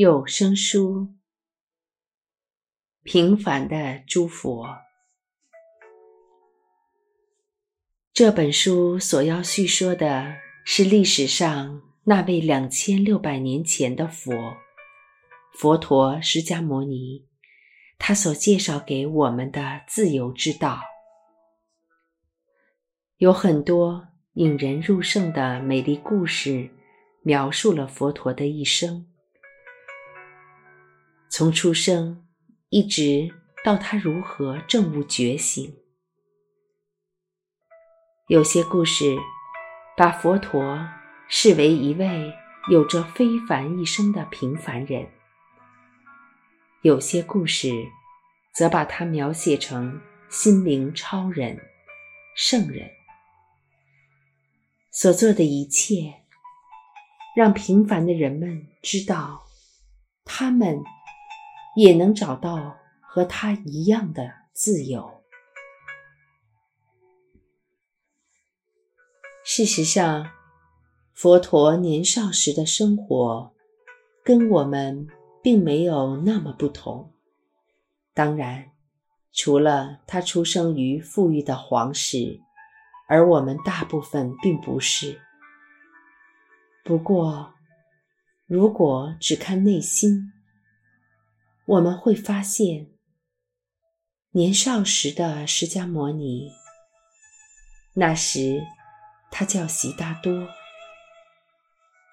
有声书《平凡的诸佛》这本书所要叙说的是历史上那位两千六百年前的佛——佛陀释迦牟尼，他所介绍给我们的自由之道。有很多引人入胜的美丽故事。描述了佛陀的一生，从出生一直到他如何证悟觉醒。有些故事把佛陀视为一位有着非凡一生的平凡人，有些故事则把他描写成心灵超人、圣人，所做的一切。让平凡的人们知道，他们也能找到和他一样的自由。事实上，佛陀年少时的生活跟我们并没有那么不同。当然，除了他出生于富裕的皇室，而我们大部分并不是。不过，如果只看内心，我们会发现，年少时的释迦牟尼，那时他叫悉达多，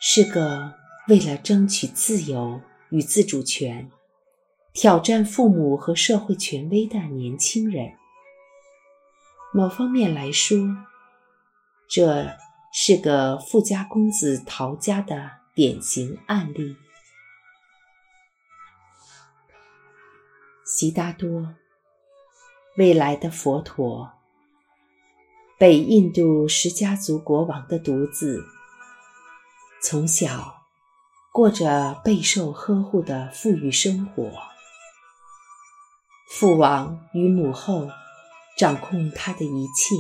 是个为了争取自由与自主权，挑战父母和社会权威的年轻人。某方面来说，这。是个富家公子逃家的典型案例。悉达多，未来的佛陀，北印度十家族国王的独子，从小过着备受呵护的富裕生活。父王与母后掌控他的一切。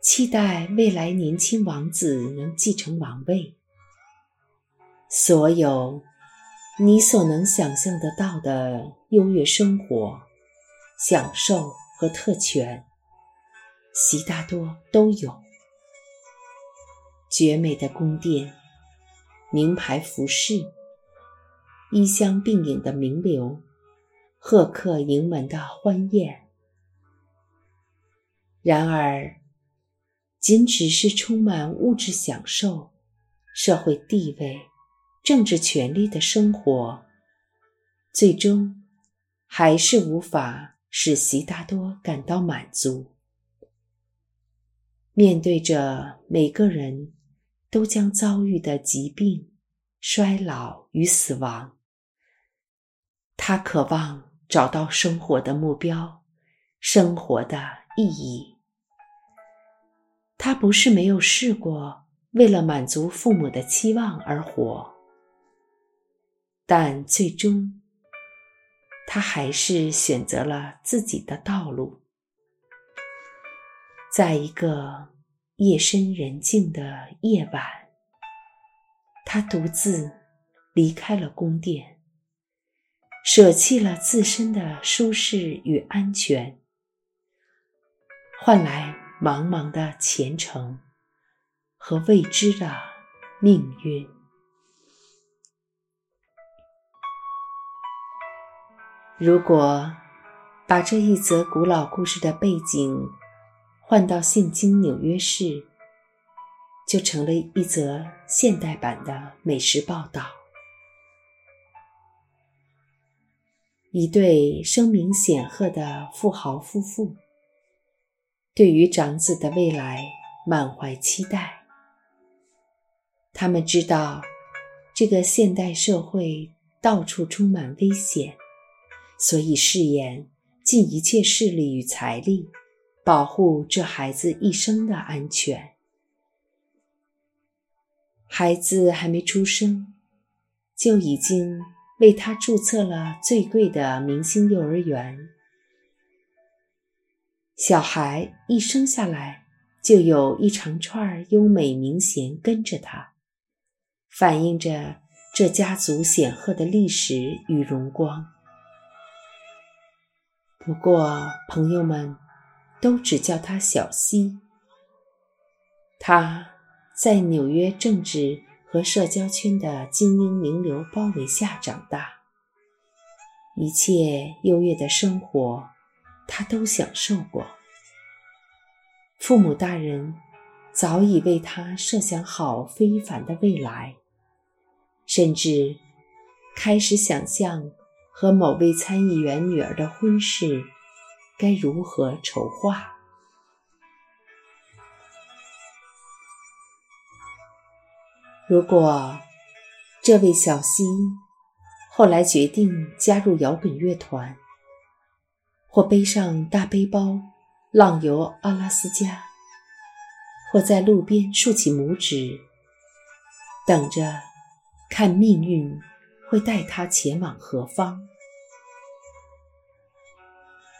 期待未来年轻王子能继承王位。所有你所能想象得到的优越生活、享受和特权，悉达多都有。绝美的宫殿、名牌服饰、衣香鬓影的名流、贺客迎门的欢宴。然而。仅只是充满物质享受、社会地位、政治权利的生活，最终还是无法使悉达多感到满足。面对着每个人都将遭遇的疾病、衰老与死亡，他渴望找到生活的目标、生活的意义。他不是没有试过为了满足父母的期望而活，但最终，他还是选择了自己的道路。在一个夜深人静的夜晚，他独自离开了宫殿，舍弃了自身的舒适与安全，换来。茫茫的前程和未知的命运。如果把这一则古老故事的背景换到现今纽约市，就成了一则现代版的美食报道。一对声名显赫的富豪夫妇。对于长子的未来满怀期待，他们知道这个现代社会到处充满危险，所以誓言尽一切势力与财力保护这孩子一生的安全。孩子还没出生，就已经为他注册了最贵的明星幼儿园。小孩一生下来就有一长串优美名衔跟着他，反映着这家族显赫的历史与荣光。不过，朋友们都只叫他小西。他在纽约政治和社交圈的精英名流包围下长大，一切优越的生活他都享受过。父母大人早已为他设想好非凡的未来。甚至开始想象和某位参议员女儿的婚事该如何筹划。如果这位小西后来决定加入摇滚乐团，或背上大背包浪游阿拉斯加，或在路边竖起拇指，等着。看命运会带他前往何方，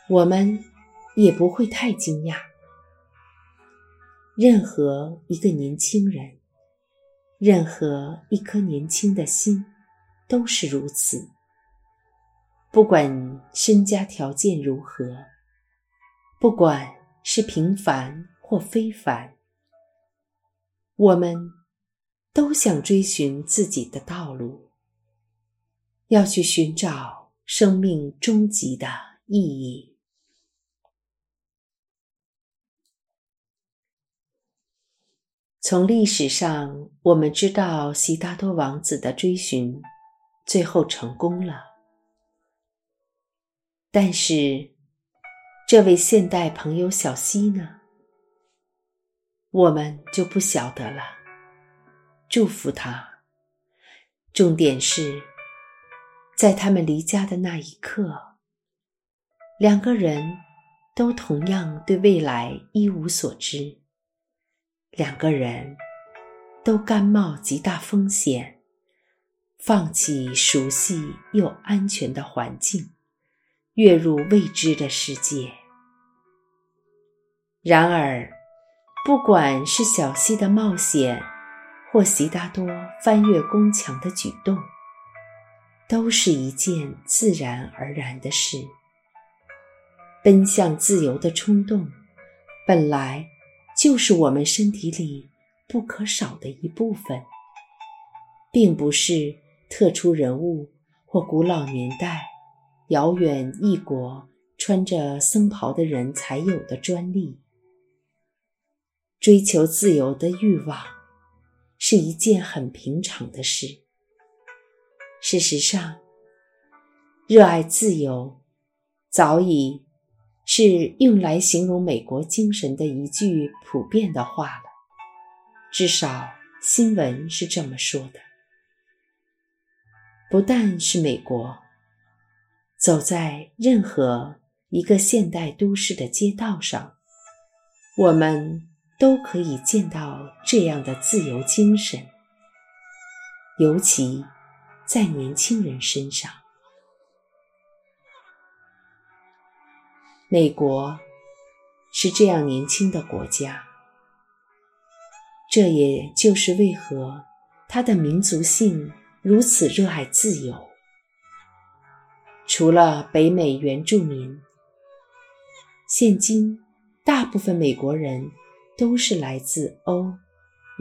我们也不会太惊讶。任何一个年轻人，任何一颗年轻的心，都是如此。不管身家条件如何，不管是平凡或非凡，我们。都想追寻自己的道路，要去寻找生命终极的意义。从历史上，我们知道悉达多王子的追寻最后成功了，但是这位现代朋友小西呢？我们就不晓得了。祝福他。重点是，在他们离家的那一刻，两个人都同样对未来一无所知，两个人都甘冒极大风险，放弃熟悉又安全的环境，跃入未知的世界。然而，不管是小溪的冒险，或悉达多翻越宫墙的举动，都是一件自然而然的事。奔向自由的冲动，本来就是我们身体里不可少的一部分，并不是特殊人物或古老年代、遥远异国穿着僧袍的人才有的专利。追求自由的欲望。是一件很平常的事。事实上，热爱自由早已是用来形容美国精神的一句普遍的话了。至少新闻是这么说的。不但是美国，走在任何一个现代都市的街道上，我们。都可以见到这样的自由精神，尤其在年轻人身上。美国是这样年轻的国家，这也就是为何它的民族性如此热爱自由。除了北美原住民，现今大部分美国人。都是来自欧、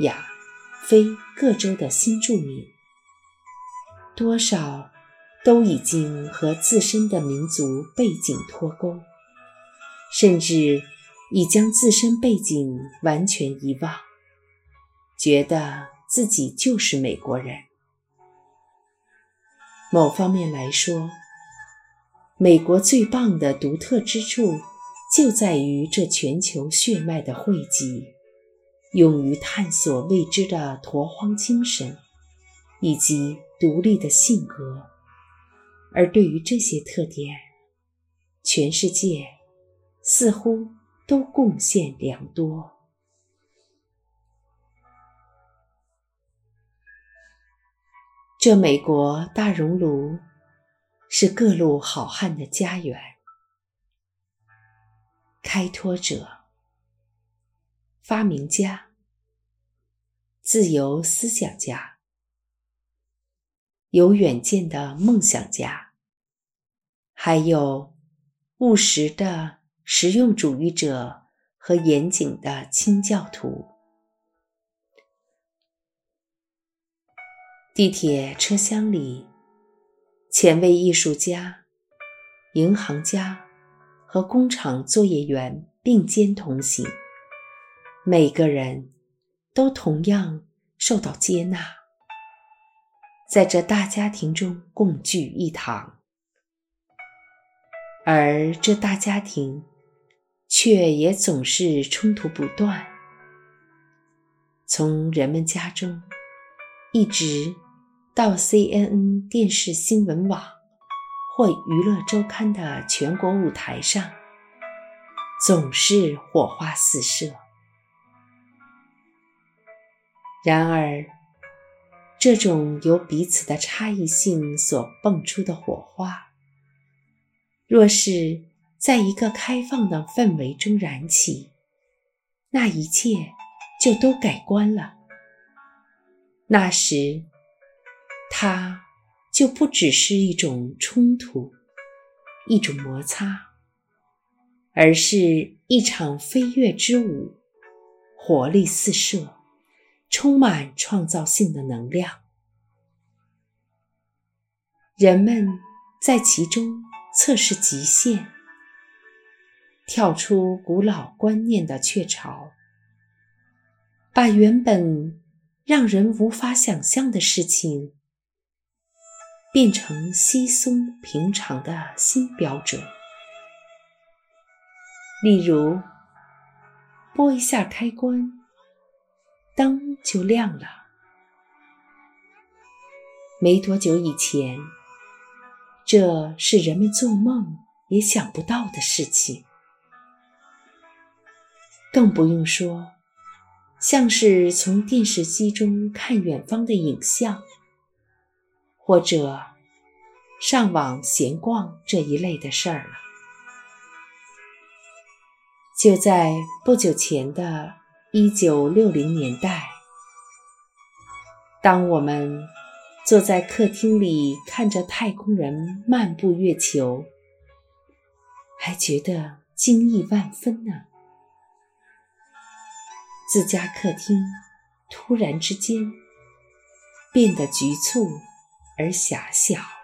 亚、非各州的新住民，多少都已经和自身的民族背景脱钩，甚至已将自身背景完全遗忘，觉得自己就是美国人。某方面来说，美国最棒的独特之处。就在于这全球血脉的汇集，勇于探索未知的拓荒精神，以及独立的性格。而对于这些特点，全世界似乎都贡献良多。这美国大熔炉是各路好汉的家园。开拓者、发明家、自由思想家、有远见的梦想家，还有务实的实用主义者和严谨的清教徒。地铁车厢里，前卫艺术家、银行家和工厂作业员并肩同行，每个人都同样受到接纳，在这大家庭中共聚一堂，而这大家庭却也总是冲突不断，从人们家中一直。到 CNN 电视新闻网或娱乐周刊的全国舞台上，总是火花四射。然而，这种由彼此的差异性所迸出的火花，若是在一个开放的氛围中燃起，那一切就都改观了。那时。它就不只是一种冲突，一种摩擦，而是一场飞跃之舞，活力四射，充满创造性的能量。人们在其中测试极限，跳出古老观念的雀巢，把原本让人无法想象的事情。变成稀松平常的新标准。例如，拨一下开关，灯就亮了。没多久以前，这是人们做梦也想不到的事情，更不用说像是从电视机中看远方的影像。或者上网闲逛这一类的事儿了。就在不久前的一九六零年代，当我们坐在客厅里看着太空人漫步月球，还觉得惊异万分呢。自家客厅突然之间变得局促。而狭小。